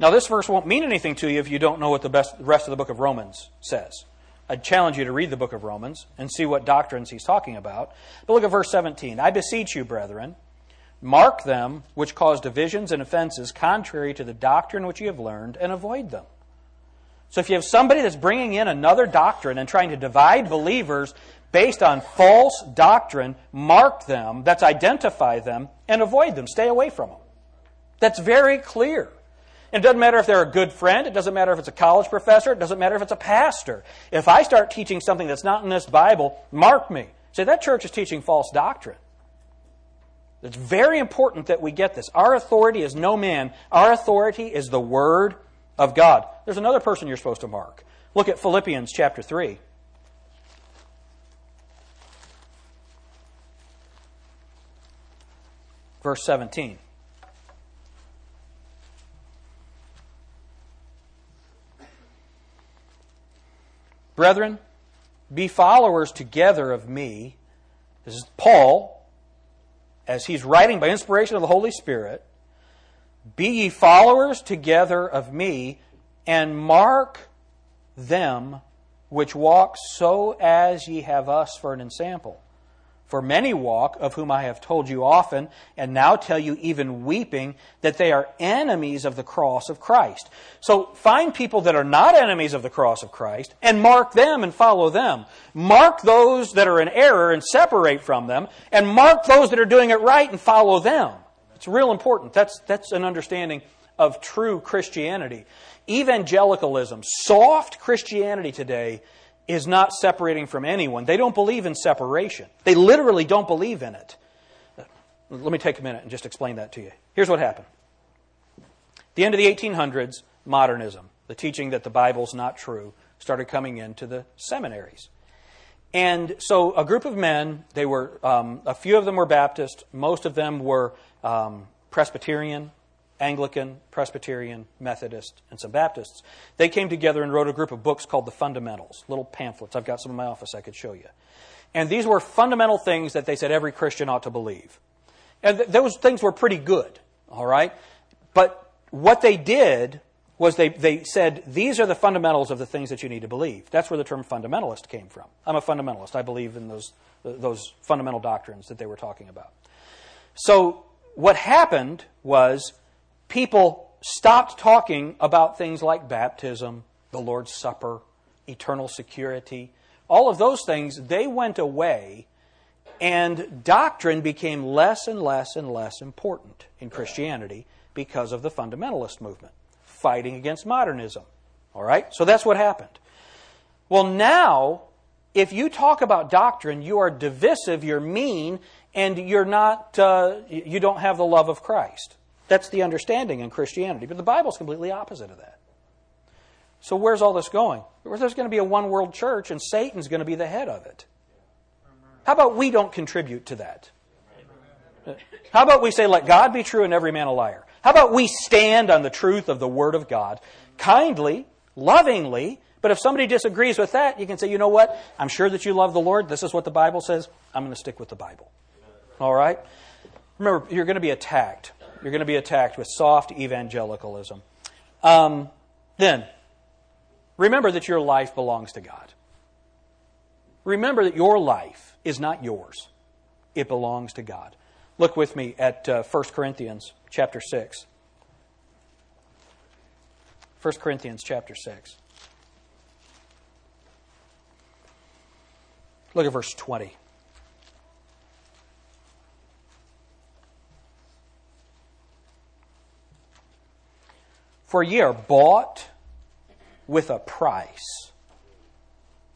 Speaker 1: Now, this verse won't mean anything to you if you don't know what the best, rest of the book of Romans says. I'd challenge you to read the book of Romans and see what doctrines he's talking about. But look at verse 17. I beseech you, brethren, mark them which cause divisions and offenses contrary to the doctrine which you have learned, and avoid them. So if you have somebody that's bringing in another doctrine and trying to divide believers based on false doctrine, mark them, that's identify them, and avoid them. Stay away from them. That's very clear. It doesn't matter if they're a good friend, it doesn't matter if it's a college professor, it doesn't matter if it's a pastor. If I start teaching something that's not in this Bible, mark me. Say, that church is teaching false doctrine. It's very important that we get this. Our authority is no man, our authority is the Word of God. There's another person you're supposed to mark. Look at Philippians chapter 3. Verse 17. Brethren, be followers together of me. This is Paul, as he's writing by inspiration of the Holy Spirit be ye followers together of me, and mark them which walk so as ye have us for an ensample. For many walk, of whom I have told you often, and now tell you even weeping, that they are enemies of the cross of Christ. So find people that are not enemies of the cross of Christ, and mark them and follow them. Mark those that are in error and separate from them, and mark those that are doing it right and follow them. It's real important. That's, that's an understanding of true Christianity. Evangelicalism, soft Christianity today, is not separating from anyone. They don't believe in separation. They literally don't believe in it. Let me take a minute and just explain that to you. Here's what happened. the end of the 1800s, modernism, the teaching that the Bible's not true, started coming into the seminaries. And so a group of men, they were, um, a few of them were Baptist, most of them were um, Presbyterian, Anglican, Presbyterian, Methodist, and some Baptists. They came together and wrote a group of books called the Fundamentals, little pamphlets. I've got some in my office I could show you. And these were fundamental things that they said every Christian ought to believe. And th- those things were pretty good, all right? But what they did was they, they said, these are the fundamentals of the things that you need to believe. That's where the term fundamentalist came from. I'm a fundamentalist. I believe in those, those fundamental doctrines that they were talking about. So what happened was people stopped talking about things like baptism, the Lord's Supper, eternal security, all of those things, they went away, and doctrine became less and less and less important in Christianity because of the fundamentalist movement, fighting against modernism. All right? So that's what happened. Well, now, if you talk about doctrine, you are divisive, you're mean, and you're not, uh, you don't have the love of Christ. That's the understanding in Christianity. But the Bible's completely opposite of that. So where's all this going? There's going to be a one world church and Satan's going to be the head of it. How about we don't contribute to that? How about we say, let God be true and every man a liar? How about we stand on the truth of the Word of God kindly, lovingly, but if somebody disagrees with that, you can say, you know what? I'm sure that you love the Lord. This is what the Bible says. I'm going to stick with the Bible. All right? Remember, you're going to be attacked. You're going to be attacked with soft evangelicalism. Um, then, remember that your life belongs to God. Remember that your life is not yours, it belongs to God. Look with me at uh, 1 Corinthians chapter 6. 1 Corinthians chapter 6. Look at verse 20. For ye are bought with a price.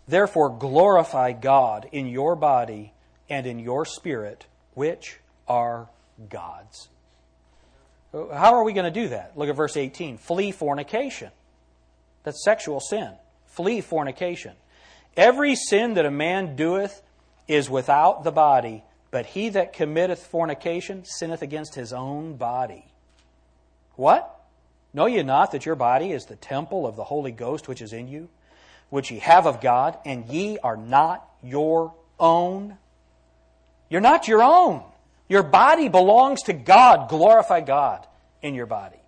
Speaker 1: Therefore, glorify God in your body and in your spirit, which are God's. How are we going to do that? Look at verse 18. Flee fornication. That's sexual sin. Flee fornication. Every sin that a man doeth is without the body, but he that committeth fornication sinneth against his own body. What? Know ye not that your body is the temple of the Holy Ghost which is in you, which ye have of God, and ye are not your own? You're not your own. Your body belongs to God. Glorify God in your body.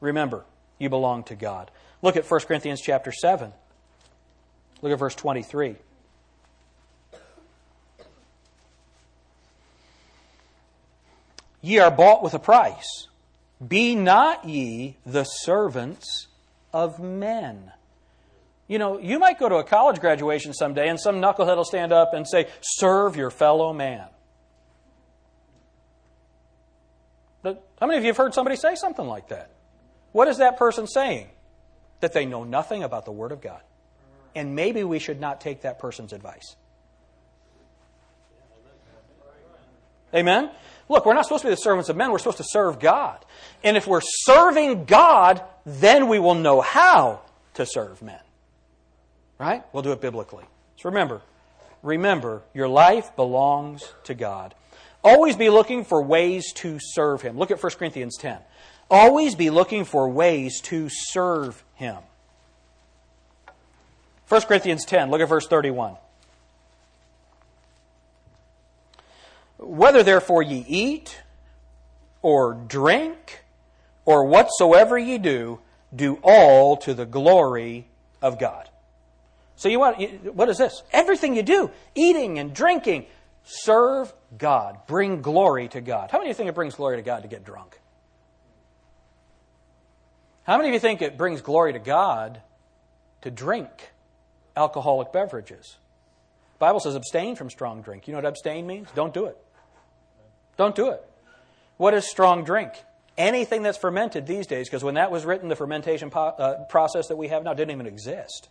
Speaker 1: Remember, you belong to God. Look at 1 Corinthians chapter 7. Look at verse 23. Ye are bought with a price. Be not ye the servants of men. You know, you might go to a college graduation someday and some knucklehead will stand up and say, Serve your fellow man. But how many of you have heard somebody say something like that? What is that person saying? That they know nothing about the Word of God. And maybe we should not take that person's advice. Amen? Look, we're not supposed to be the servants of men, we're supposed to serve God. And if we're serving God, then we will know how to serve men. Right? We'll do it biblically. So remember, remember, your life belongs to God. Always be looking for ways to serve Him. Look at 1 Corinthians 10. Always be looking for ways to serve Him. 1 Corinthians 10, look at verse 31. Whether therefore ye eat, or drink, or whatsoever ye do, do all to the glory of God. So you want what is this? Everything you do, eating and drinking, serve God, bring glory to God. How many of you think it brings glory to God to get drunk? How many of you think it brings glory to God to drink alcoholic beverages? The Bible says abstain from strong drink. You know what abstain means? Don't do it. Don't do it. What is strong drink? Anything that's fermented these days, because when that was written, the fermentation po- uh, process that we have now didn't even exist.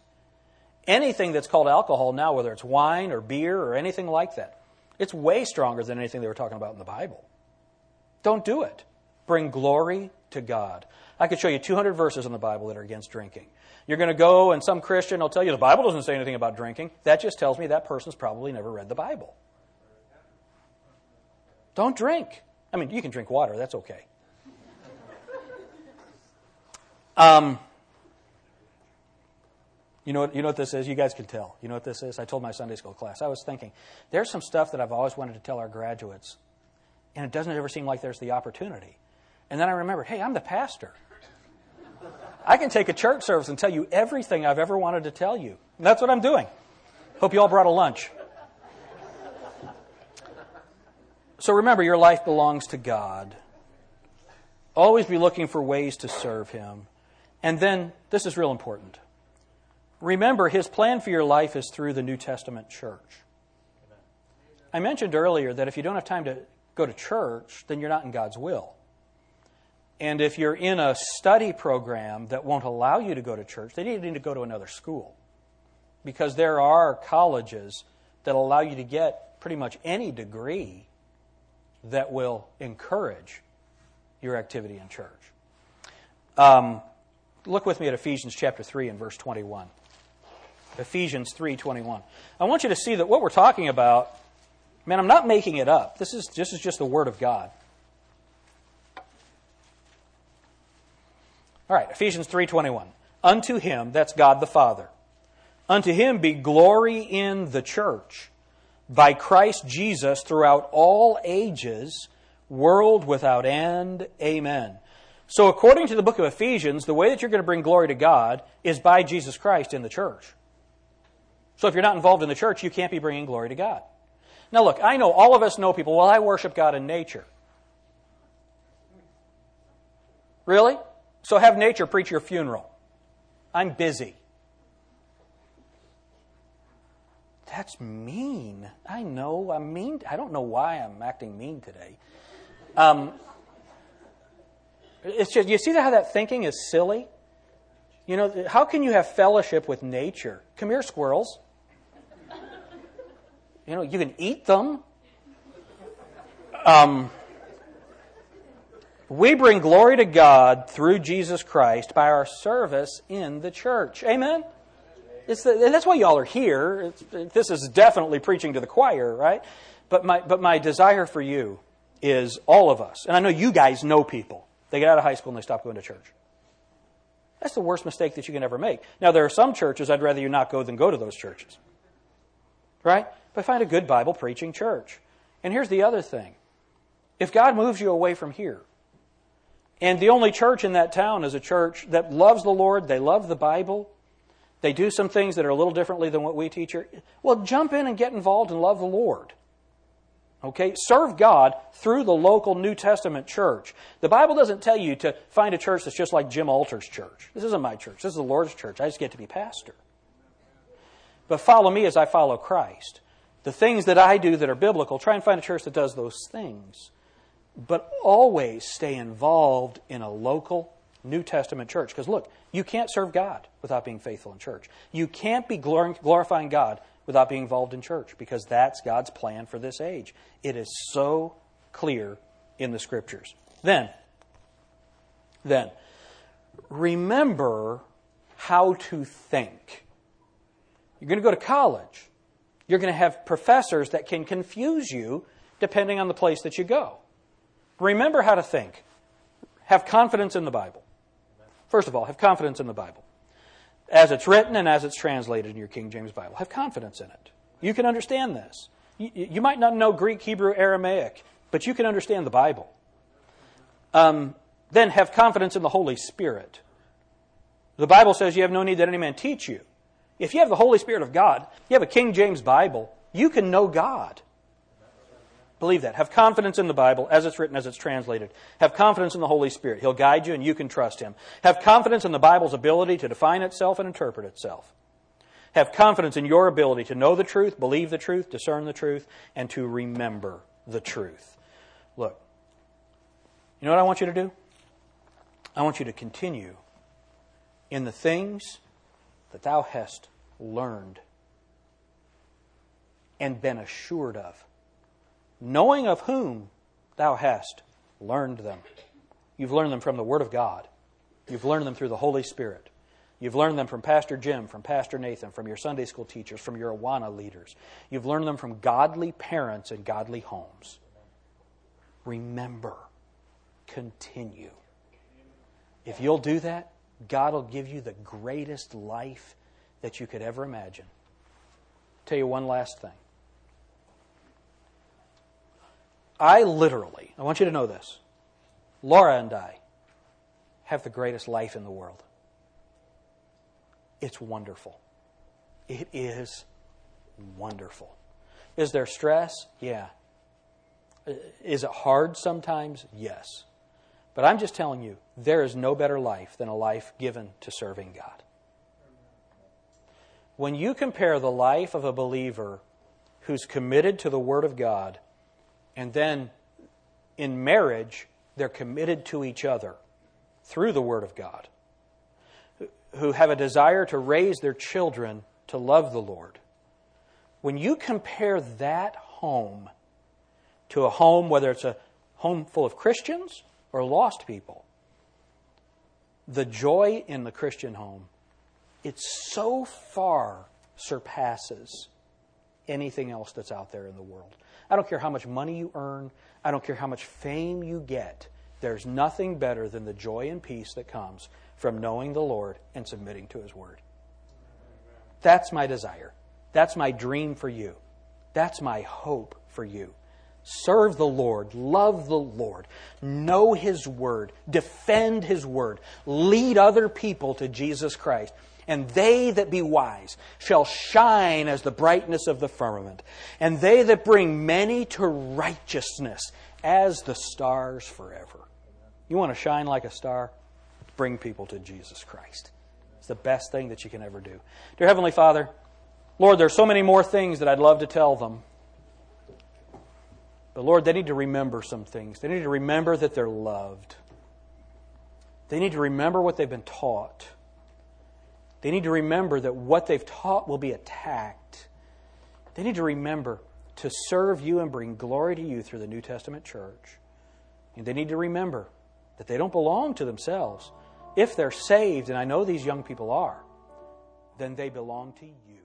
Speaker 1: Anything that's called alcohol now, whether it's wine or beer or anything like that, it's way stronger than anything they were talking about in the Bible. Don't do it. Bring glory to God. I could show you 200 verses in the Bible that are against drinking. You're going to go and some Christian will tell you the Bible doesn't say anything about drinking. That just tells me that person's probably never read the Bible. Don't drink. I mean, you can drink water, that's okay. Um, you know, you know what this is? You guys can tell. You know what this is? I told my Sunday school class. I was thinking, there's some stuff that I've always wanted to tell our graduates, and it doesn't ever seem like there's the opportunity. And then I remembered, hey, I'm the pastor. I can take a church service and tell you everything I've ever wanted to tell you. And that's what I'm doing. Hope you all brought a lunch. So remember, your life belongs to God. Always be looking for ways to serve Him. And then, this is real important. Remember, His plan for your life is through the New Testament church. I mentioned earlier that if you don't have time to go to church, then you're not in God's will. And if you're in a study program that won't allow you to go to church, then you need to go to another school. Because there are colleges that allow you to get pretty much any degree that will encourage your activity in church. Um, look with me at Ephesians chapter 3 and verse 21. Ephesians 3:21. I want you to see that what we're talking about, man, I'm not making it up. This is this is just the word of God. All right, Ephesians 3:21. Unto him, that's God the Father. Unto him be glory in the church by Christ Jesus throughout all ages, world without end. Amen. So, according to the book of Ephesians, the way that you're going to bring glory to God is by Jesus Christ in the church. So, if you're not involved in the church, you can't be bringing glory to God. Now, look, I know all of us know people, well, I worship God in nature. Really? So, have nature preach your funeral. I'm busy. That's mean. I know I'm mean. I don't know why I'm acting mean today. Um, it's just you see how that thinking is silly. You know, how can you have fellowship with nature? Come here, squirrels. You know, you can eat them. Um, we bring glory to God through Jesus Christ by our service in the church. Amen? The, that's why y'all are here. It's, this is definitely preaching to the choir, right? But my, but my desire for you is all of us. And I know you guys know people. They get out of high school and they stop going to church. That's the worst mistake that you can ever make. Now, there are some churches I'd rather you not go than go to those churches. Right? But find a good Bible preaching church. And here's the other thing if God moves you away from here, and the only church in that town is a church that loves the Lord, they love the Bible, they do some things that are a little differently than what we teach here. Well, jump in and get involved and love the Lord. Okay? Serve God through the local New Testament church. The Bible doesn't tell you to find a church that's just like Jim Alter's church. This isn't my church. This is the Lord's church. I just get to be pastor. But follow me as I follow Christ. The things that I do that are biblical, try and find a church that does those things. But always stay involved in a local New Testament church. Because look, you can't serve God without being faithful in church. You can't be glorifying God without being involved in church because that's God's plan for this age. It is so clear in the scriptures. Then, then, remember how to think. You're going to go to college. You're going to have professors that can confuse you depending on the place that you go. Remember how to think. Have confidence in the Bible. First of all, have confidence in the Bible. As it's written and as it's translated in your King James Bible. Have confidence in it. You can understand this. You, you might not know Greek, Hebrew, Aramaic, but you can understand the Bible. Um, then have confidence in the Holy Spirit. The Bible says you have no need that any man teach you. If you have the Holy Spirit of God, you have a King James Bible, you can know God. Believe that. Have confidence in the Bible as it's written, as it's translated. Have confidence in the Holy Spirit. He'll guide you and you can trust Him. Have confidence in the Bible's ability to define itself and interpret itself. Have confidence in your ability to know the truth, believe the truth, discern the truth, and to remember the truth. Look, you know what I want you to do? I want you to continue in the things that thou hast learned and been assured of knowing of whom thou hast learned them. You've learned them from the Word of God. You've learned them through the Holy Spirit. You've learned them from Pastor Jim, from Pastor Nathan, from your Sunday school teachers, from your Awana leaders. You've learned them from godly parents and godly homes. Remember, continue. If you'll do that, God will give you the greatest life that you could ever imagine. I'll tell you one last thing. I literally, I want you to know this. Laura and I have the greatest life in the world. It's wonderful. It is wonderful. Is there stress? Yeah. Is it hard sometimes? Yes. But I'm just telling you, there is no better life than a life given to serving God. When you compare the life of a believer who's committed to the Word of God, and then in marriage, they're committed to each other through the Word of God, who have a desire to raise their children to love the Lord. When you compare that home to a home, whether it's a home full of Christians or lost people, the joy in the Christian home, it so far surpasses anything else that's out there in the world. I don't care how much money you earn, I don't care how much fame you get. There's nothing better than the joy and peace that comes from knowing the Lord and submitting to His Word. That's my desire. That's my dream for you. That's my hope for you. Serve the Lord, love the Lord, know His Word, defend His Word, lead other people to Jesus Christ. And they that be wise shall shine as the brightness of the firmament, and they that bring many to righteousness as the stars forever. You want to shine like a star? Bring people to Jesus Christ. It's the best thing that you can ever do. Dear Heavenly Father, Lord, there's so many more things that I'd love to tell them. But Lord, they need to remember some things. They need to remember that they're loved. They need to remember what they've been taught. They need to remember that what they've taught will be attacked. They need to remember to serve you and bring glory to you through the New Testament church. And they need to remember that they don't belong to themselves. If they're saved, and I know these young people are, then they belong to you.